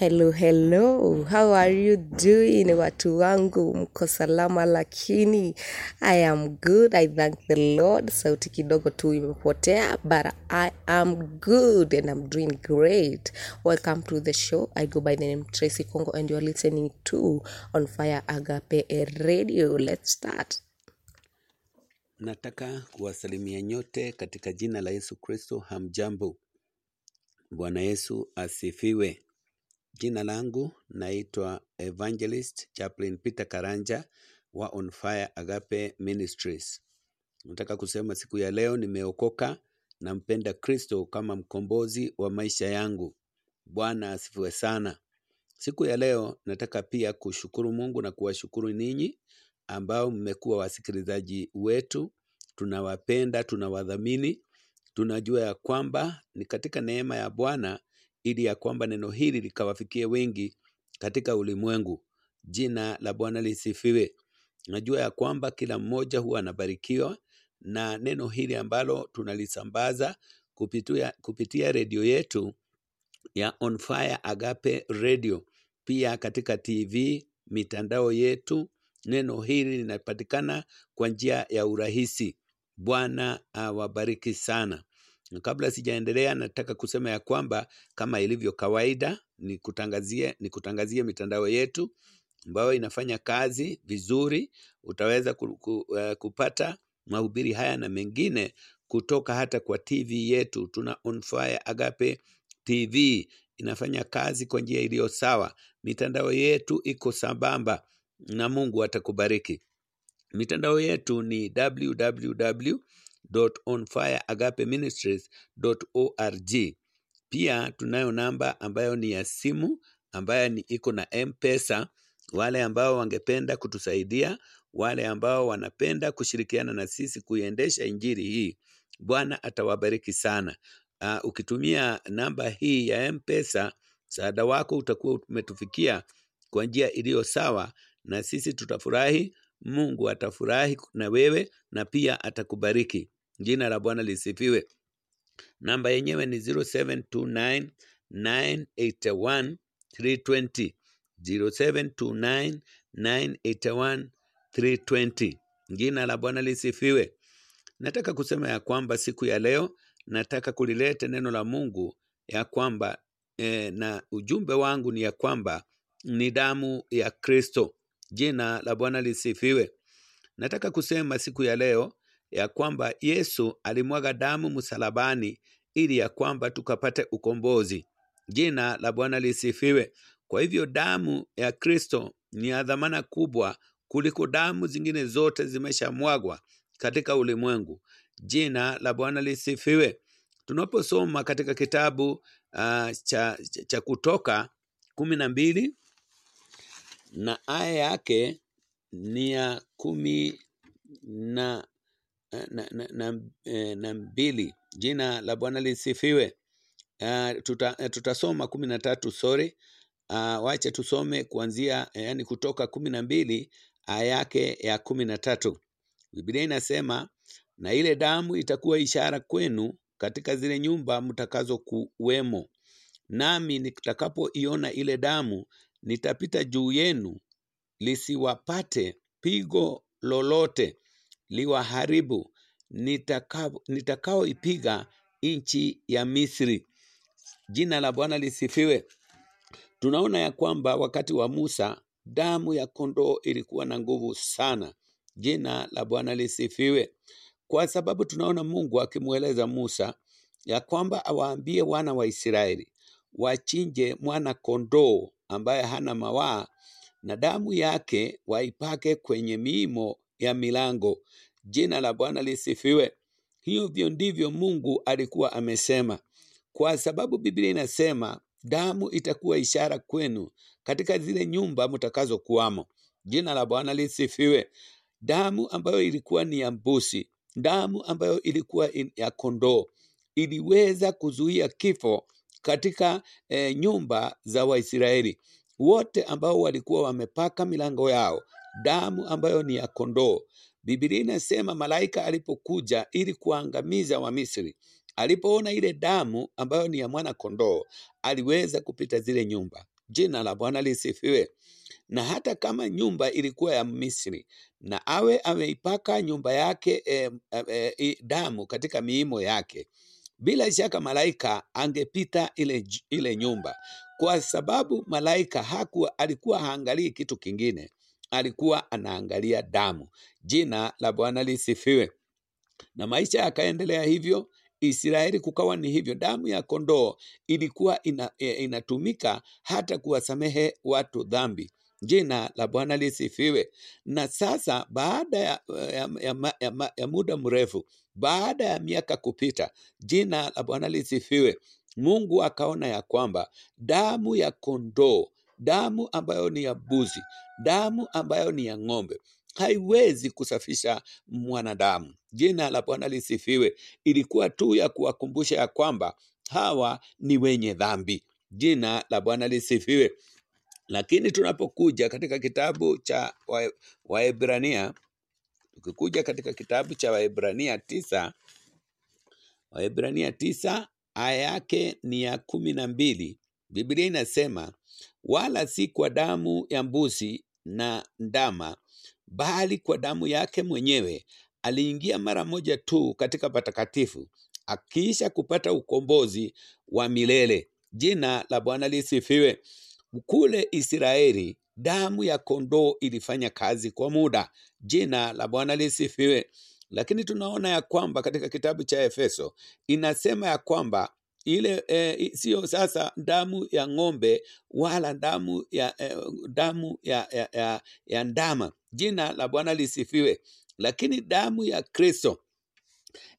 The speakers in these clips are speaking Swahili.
Hello, hello. How are you doing? Watu wangu, mko salama lakini. I am good. I thank the Lord. Sauti kidogo tu imepotea, but I am good and I'm doing great. Welcome to the show. I go by the name Tracy Kongo and you're listening to On Fire Agape Radio. Let's start. Nataka kuwasalimia nyote katika jina la Yesu Kristo. Hamjambo. Bwana Yesu asifiwe. Jina langu naitwa Evangelist Chaplain Peter Karanja wa On Fire Agape Ministries. Nataka kusema siku ya leo nimeokoka, nampenda Kristo kama mkombozi wa maisha yangu. Bwana asifiwe sana. Siku ya leo nataka pia kushukuru Mungu na kuwashukuru ninyi ambao mmekuwa wasikilizaji wetu. Tunawapenda, tunawadhamini, tunajua ya kwamba ni katika neema ya Bwana ili ya kwamba neno hili likawafikie wengi katika ulimwengu. Jina la Bwana lisifiwe. Najua ya kwamba kila mmoja huwa anabarikiwa na neno hili ambalo tunalisambaza kupitia, kupitia redio yetu ya On Fire Agape Radio, pia katika TV, mitandao yetu. Neno hili linapatikana kwa njia ya urahisi. Bwana awabariki sana. Kabla sijaendelea, nataka kusema ya kwamba kama ilivyo kawaida, nikutangazie nikutangazie mitandao yetu ambayo inafanya kazi vizuri. Utaweza ku, ku, uh, kupata mahubiri haya na mengine kutoka hata kwa TV yetu. Tuna On Fire Agape TV inafanya kazi kwa njia iliyo sawa. Mitandao yetu iko sambamba na Mungu atakubariki. Mitandao yetu ni www.onfireagapeministries.org. Pia tunayo namba ambayo ni ya simu ambayo ni iko na M-Pesa. Wale ambao wangependa kutusaidia, wale ambao wanapenda kushirikiana na sisi kuiendesha injili hii, Bwana atawabariki sana. Uh, ukitumia namba hii ya M-Pesa, msaada wako utakuwa umetufikia kwa njia iliyo sawa, na sisi tutafurahi Mungu atafurahi na wewe na pia atakubariki. Jina la Bwana lisifiwe. Namba yenyewe ni 0729 981 320 0729 981 320. Jina la Bwana lisifiwe. Nataka kusema ya kwamba siku ya leo nataka kulileta neno la Mungu ya kwamba eh, na ujumbe wangu ni ya kwamba ni damu ya Kristo. Jina la Bwana lisifiwe. Nataka kusema siku ya leo ya kwamba Yesu alimwaga damu msalabani ili ya kwamba tukapate ukombozi. Jina la Bwana lisifiwe. Kwa hivyo damu ya Kristo ni ya dhamana kubwa kuliko damu zingine zote zimeshamwagwa katika ulimwengu. Jina la Bwana lisifiwe. Tunaposoma katika kitabu uh, cha, cha, cha Kutoka kumi na mbili na aya yake ni ya kumi na, na, na, na, eh, na mbili. Jina la Bwana lisifiwe. Uh, tuta, uh, tutasoma kumi na tatu sorry. Uh, wache tusome kuanzia yani kutoka kumi na mbili aya yake ya kumi na tatu. Biblia inasema na ile damu itakuwa ishara kwenu katika zile nyumba mtakazo kuwemo, nami nitakapoiona ile damu nitapita juu yenu, lisiwapate pigo lolote liwaharibu nitakao nitakaoipiga nchi ya Misri. Jina la Bwana lisifiwe. Tunaona ya kwamba wakati wa Musa damu ya kondoo ilikuwa na nguvu sana. Jina la Bwana lisifiwe, kwa sababu tunaona Mungu akimweleza Musa ya kwamba awaambie wana wa Israeli wachinje mwana kondoo ambaye hana mawaa na damu yake waipake kwenye miimo ya milango. Jina la Bwana lisifiwe. Hivyo ndivyo Mungu alikuwa amesema, kwa sababu Biblia inasema damu itakuwa ishara kwenu katika zile nyumba mtakazokuwamo. Jina la Bwana lisifiwe. Damu ambayo ilikuwa ni ya mbuzi, damu ambayo ilikuwa ya kondoo iliweza kuzuia kifo katika e, nyumba za Waisraeli wote ambao walikuwa wamepaka milango yao damu ambayo ni ya kondoo. Biblia inasema malaika alipokuja ili kuangamiza Wamisri, alipoona ile damu ambayo ni ya mwana kondoo, aliweza kupita zile nyumba. Jina la Bwana lisifiwe. Na hata kama nyumba ilikuwa ya Misri na awe ameipaka nyumba yake eh, eh, eh, damu katika miimo yake, bila shaka malaika angepita ile, ile nyumba, kwa sababu malaika hakuwa, alikuwa haangalii kitu kingine, alikuwa anaangalia damu. Jina la Bwana lisifiwe na maisha yakaendelea hivyo. Israeli kukawa ni hivyo, damu ya kondoo ilikuwa ina, e, inatumika hata kuwasamehe watu dhambi. Jina la Bwana lisifiwe. Na sasa baada ya, ya, ya, ya, ya muda mrefu, baada ya miaka kupita, jina la Bwana lisifiwe, Mungu akaona ya kwamba damu ya kondoo, damu ambayo ni ya mbuzi, damu ambayo ni ya ng'ombe haiwezi kusafisha mwanadamu. Jina la Bwana lisifiwe. Ilikuwa tu ya kuwakumbusha ya kwamba hawa ni wenye dhambi. Jina la Bwana lisifiwe. Lakini tunapokuja katika kitabu cha Wa- Waebrania, tukikuja katika kitabu cha Waebrania tisa, Waebrania tisa aya yake ni ya kumi na mbili. Biblia inasema wala si kwa damu ya mbuzi na ndama, bali kwa damu yake mwenyewe aliingia mara moja tu katika patakatifu, akiisha kupata ukombozi wa milele. Jina la Bwana lisifiwe. Kule Israeli damu ya kondoo ilifanya kazi kwa muda. Jina la Bwana lisifiwe. Lakini tunaona ya kwamba katika kitabu cha Efeso inasema ya kwamba ile e, siyo sasa damu ya ng'ombe wala damu ya e, damu ya, ya, ya, ya ndama. Jina la Bwana lisifiwe. Lakini damu ya Kristo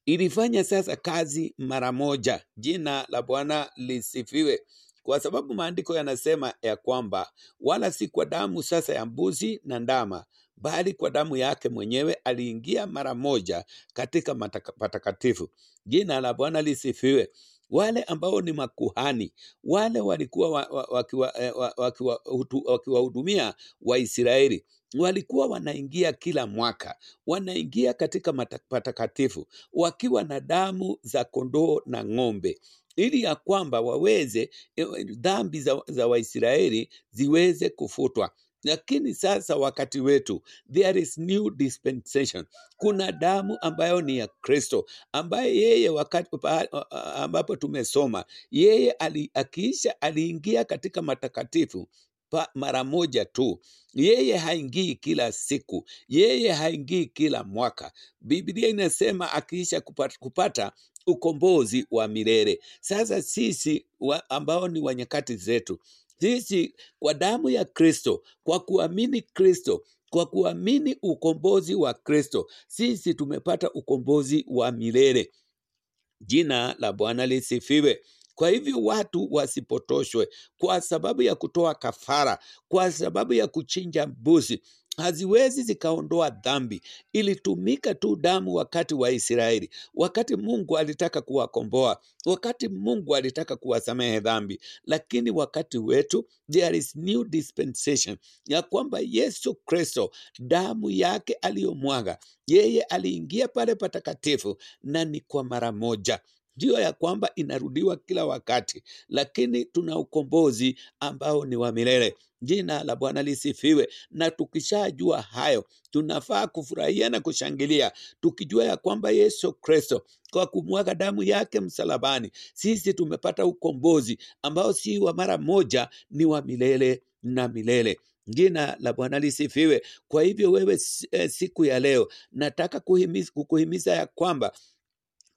ilifanya sasa kazi mara moja. Jina la Bwana lisifiwe, kwa sababu maandiko yanasema ya kwamba wala si kwa damu sasa ya mbuzi na ndama, bali kwa damu yake mwenyewe aliingia mara moja katika patakatifu. Jina la Bwana lisifiwe. Wale ambao ni makuhani, wale walikuwa eh, wa- wakiwahudumia Waisraeli, walikuwa wanaingia kila mwaka, wanaingia katika patakatifu wakiwa na damu za kondoo na ng'ombe ili ya kwamba waweze eh, dhambi za, za Waisraeli ziweze kufutwa. Lakini sasa wakati wetu, there is new dispensation. Kuna damu ambayo ni ya Kristo, ambaye yeye wakati ambapo tumesoma yeye ali, akiisha aliingia katika matakatifu mara moja tu. Yeye haingii kila siku, yeye haingii kila mwaka. Biblia inasema akiisha kupata, kupata ukombozi wa milele. Sasa sisi wa, ambao ni wa nyakati zetu, sisi kwa damu ya Kristo, kwa kuamini Kristo, kwa kuamini ukombozi wa Kristo, sisi tumepata ukombozi wa milele. Jina la Bwana lisifiwe. Kwa hivyo watu wasipotoshwe kwa sababu ya kutoa kafara, kwa sababu ya kuchinja mbuzi, haziwezi zikaondoa dhambi. Ilitumika tu damu wakati wa Israeli, wakati Mungu alitaka kuwakomboa, wakati Mungu alitaka kuwasamehe dhambi. Lakini wakati wetu there is new dispensation, ya kwamba Yesu Kristo damu yake aliyomwaga, yeye aliingia pale patakatifu na ni kwa mara moja ndiyo ya kwamba inarudiwa kila wakati, lakini tuna ukombozi ambao ni wa milele. Jina la Bwana lisifiwe. Na tukishajua hayo, tunafaa kufurahia na kushangilia, tukijua ya kwamba Yesu Kristo kwa kumwaga damu yake msalabani, sisi tumepata ukombozi ambao si wa mara moja, ni wa milele na milele. Jina la Bwana lisifiwe. Kwa hivyo wewe, eh, siku ya leo nataka kukuhimiza ya kwamba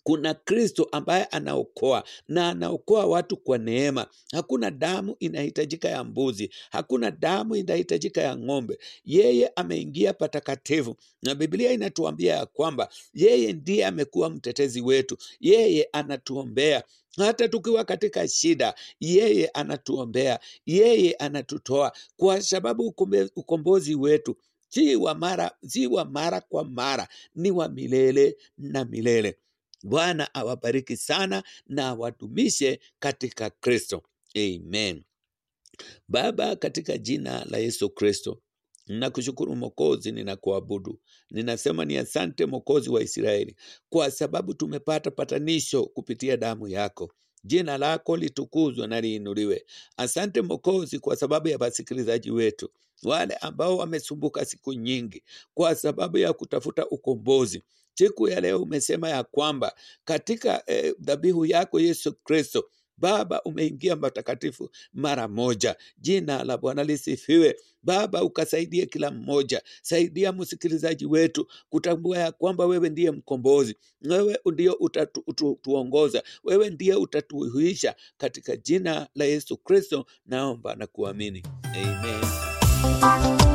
kuna Kristo ambaye anaokoa na anaokoa watu kwa neema. Hakuna damu inahitajika ya mbuzi, hakuna damu inahitajika ya ng'ombe. Yeye ameingia patakatifu, na Biblia inatuambia ya kwamba yeye ndiye amekuwa mtetezi wetu, yeye anatuombea hata tukiwa katika shida, yeye anatuombea, yeye anatutoa, kwa sababu ukombozi wetu si wa mara, si wa mara kwa mara, ni wa milele na milele. Bwana awabariki sana na awadumishe katika Kristo. Amen. Baba, katika jina la Yesu Kristo, ninakushukuru Mwokozi, ninakuabudu. Ninasema ni asante Mokozi wa Israeli, kwa sababu tumepata patanisho kupitia damu yako. Jina lako litukuzwe na liinuliwe. Asante Mokozi kwa sababu ya wasikilizaji wetu wale ambao wamesumbuka siku nyingi kwa sababu ya kutafuta ukombozi. Siku ya leo umesema ya kwamba katika eh, dhabihu yako Yesu Kristo Baba umeingia matakatifu mara moja. Jina la Bwana lisifiwe. Baba ukasaidie kila mmoja, saidia msikilizaji wetu kutambua ya kwamba wewe ndiye mkombozi, wewe ndio utatuongoza, wewe ndiye utatuhuisha. Katika jina la Yesu Kristo naomba na kuamini, amen.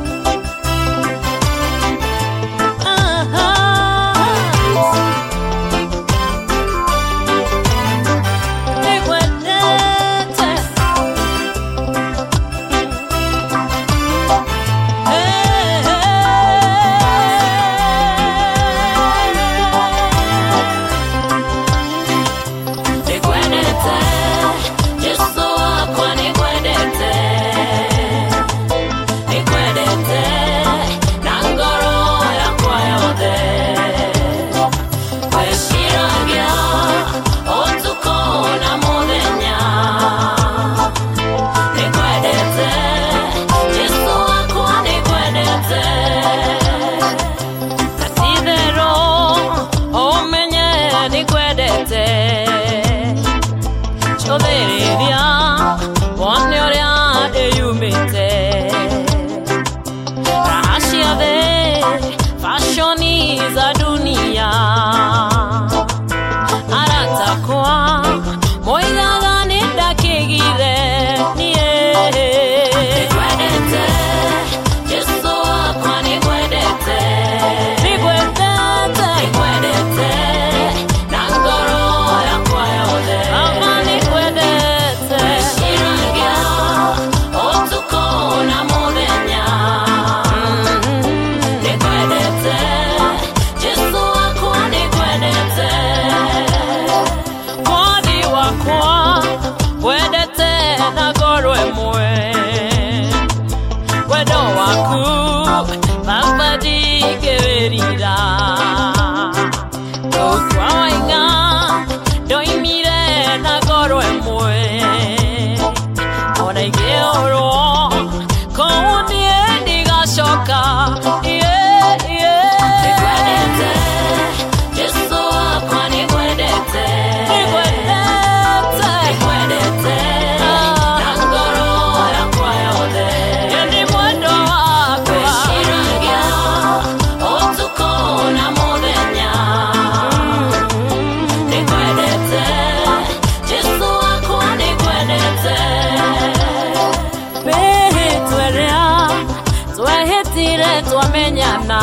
tutire twamenyana.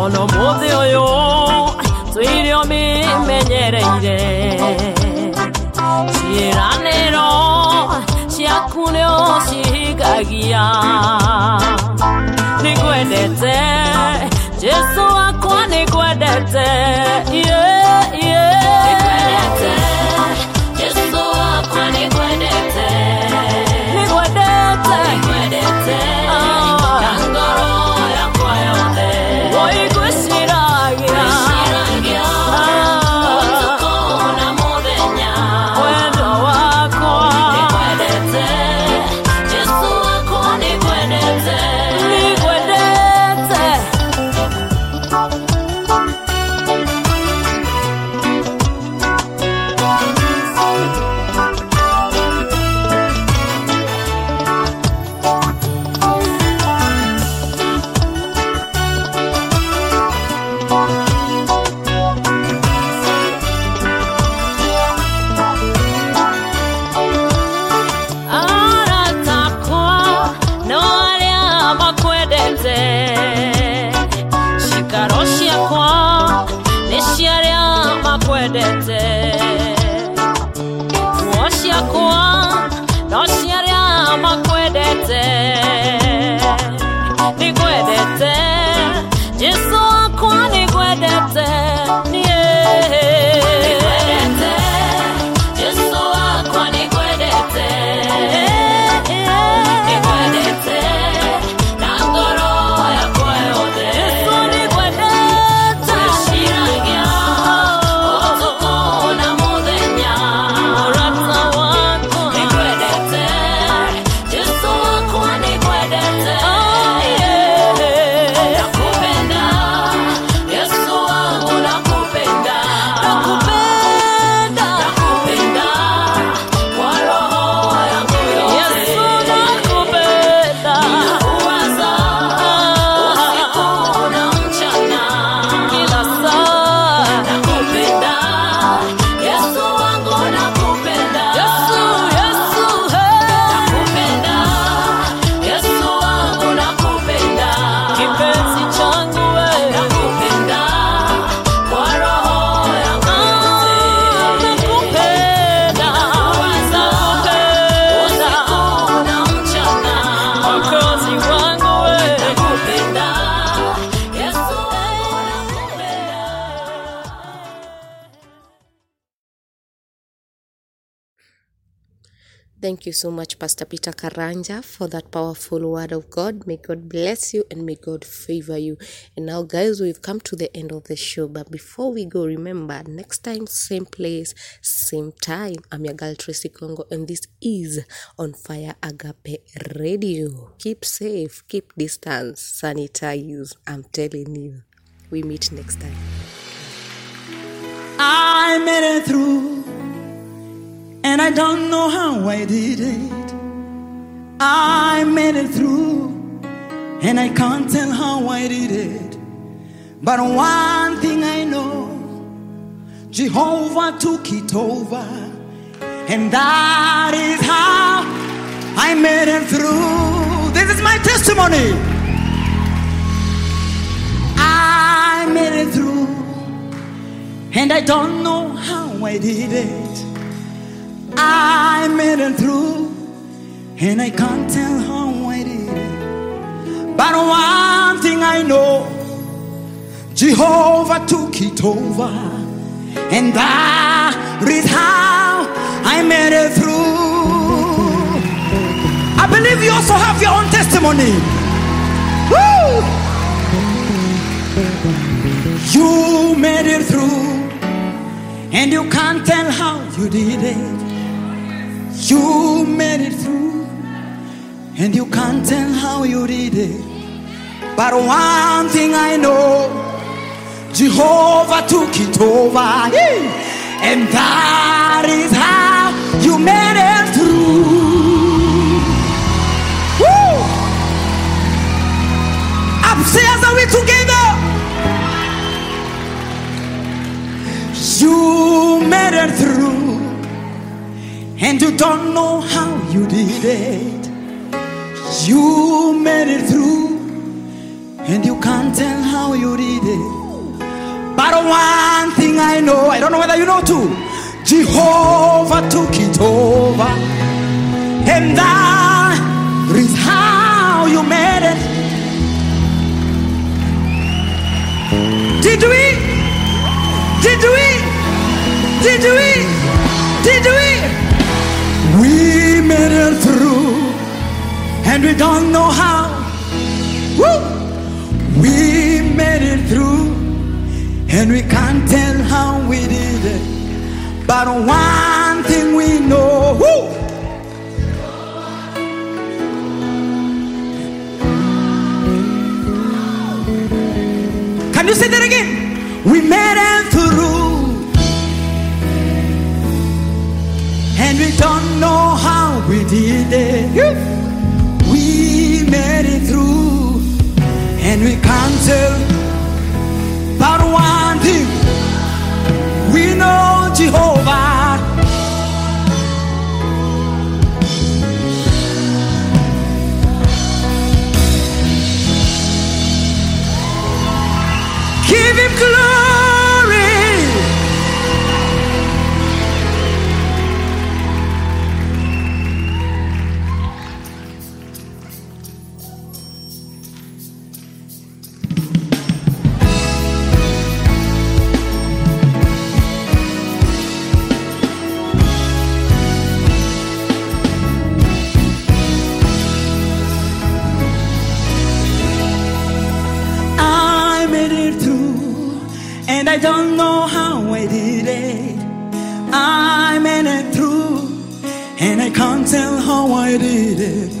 Ono muthi uyu twire umimenyereire ciĩranĩro ciaku nĩ ũcihingagia nĩ ngwendete jesu wakwa nĩ ngwendete yeah, yeah. Thank you so much, Pastor Peter Karanja, for that powerful word of God. May God bless you and may God favor you. And now, guys, we've come to the end of the show. But before we go, remember next time, same place, same time. I'm your girl Tracy Congo, and this is on Fire Agape Radio. Keep safe, keep distance, sanitize. I'm telling you. We meet next time. I made it through, and I don't know how I did it. I made it through, and I can't tell how I did it. But one thing I know Jehovah took it over, and that is how I made it through. This is my testimony. I made it through. And I don't know how I did it. I made it through. And I can't tell how I did it. But one thing I know Jehovah took it over. And that is how I made it through. I believe you also have your own testimony. Woo! You made it through, and you can't tell how you did it. You made it through, and you can't tell how you did it. But one thing I know Jehovah took it over, and that is how you made don't know how you did it. You made it through, and you can't tell how you did it. But one thing I know, I don't know whether you know too, Jehovah took it over, and that is how you made it. Did we? Did we? Did we? Did we? We made it through, and we don't know how. Woo! We made it through, and we can't tell how we did it. But one thing we know. Woo! Can you say that again? We made it through. Know how we did it. We made it through. And we can't tell. But one thing we know Jehovah. Give him glory. I don't know how I did it. I made it through, and I can't tell how I did it.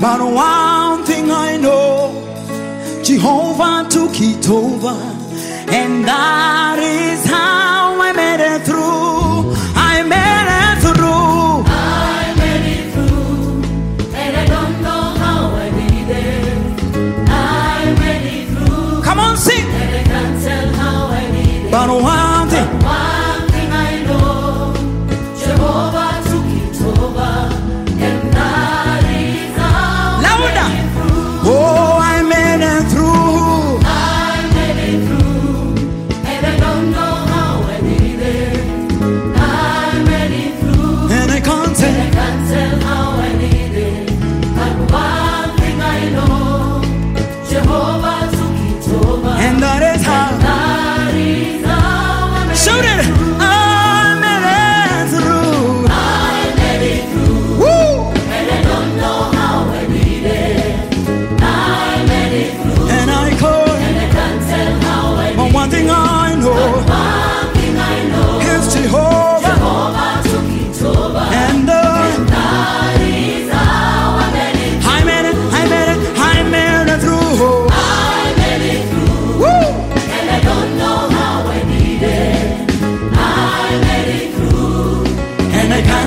But one thing I know, Jehovah took it over, and that is how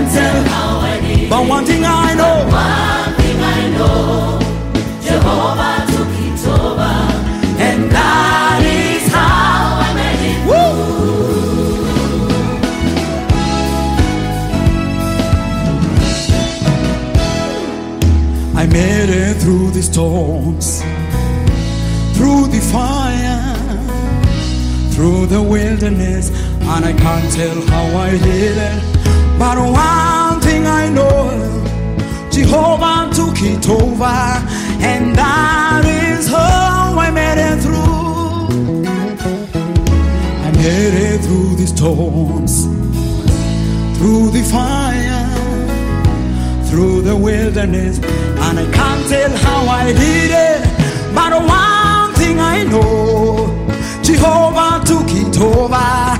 tell how I need But one thing I know. But One thing I know. Jehovah took it over. And that is how I made it Woo! I made it through the storms Through the fire Through the wilderness And I can't tell how I did it. But one thing I know Jehovah took it over, and that is how I made it through. I made it through the storms, through the fire, through the wilderness, and I can't tell how I did it. But one thing I know Jehovah took it over.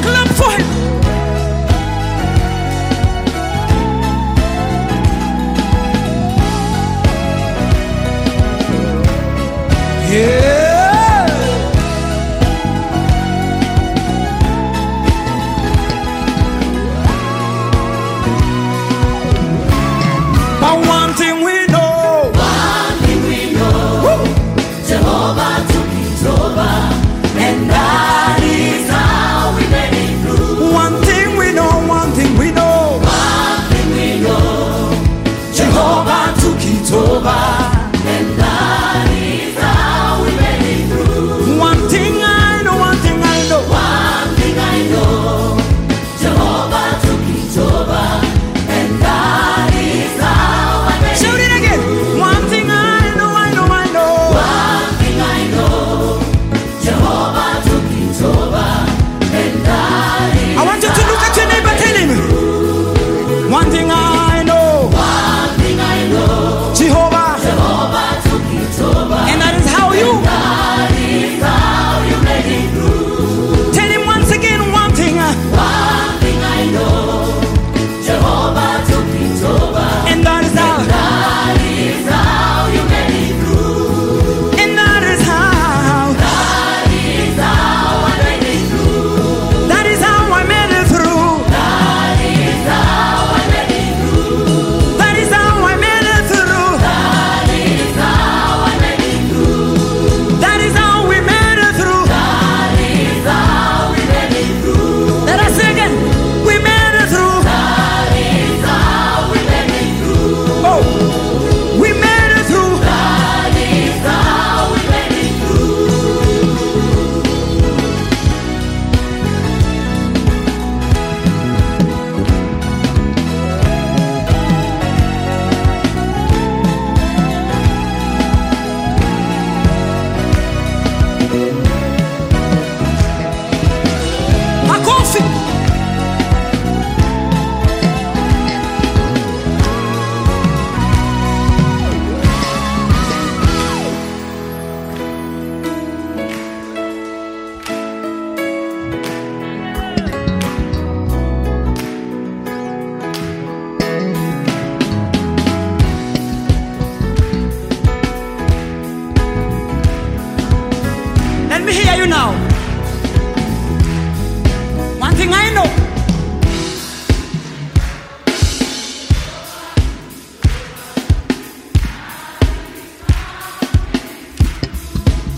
Close.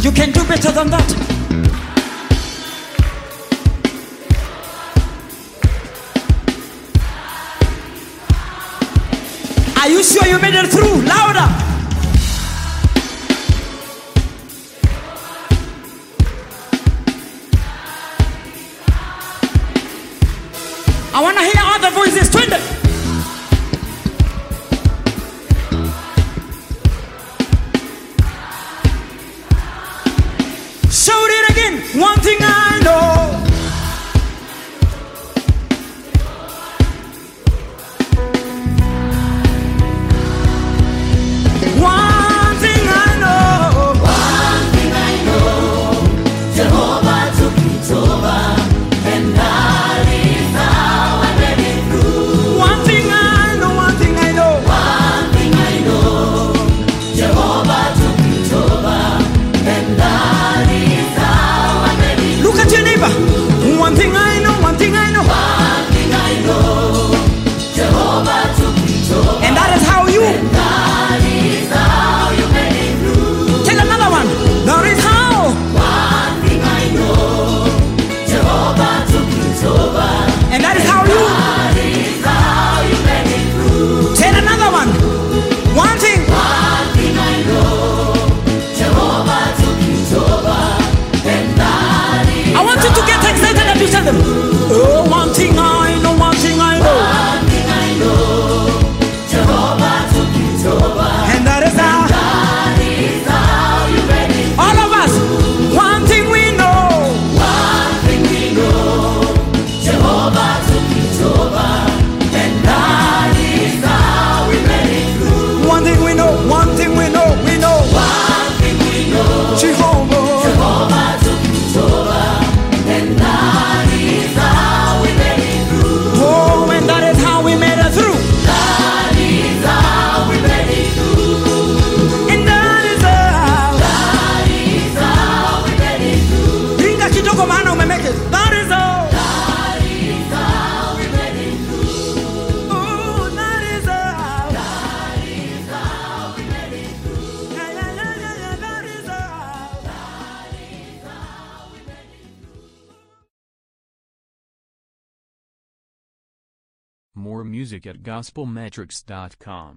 You can do better than that. Are you sure you made it through? Louder. gospelmetrics.com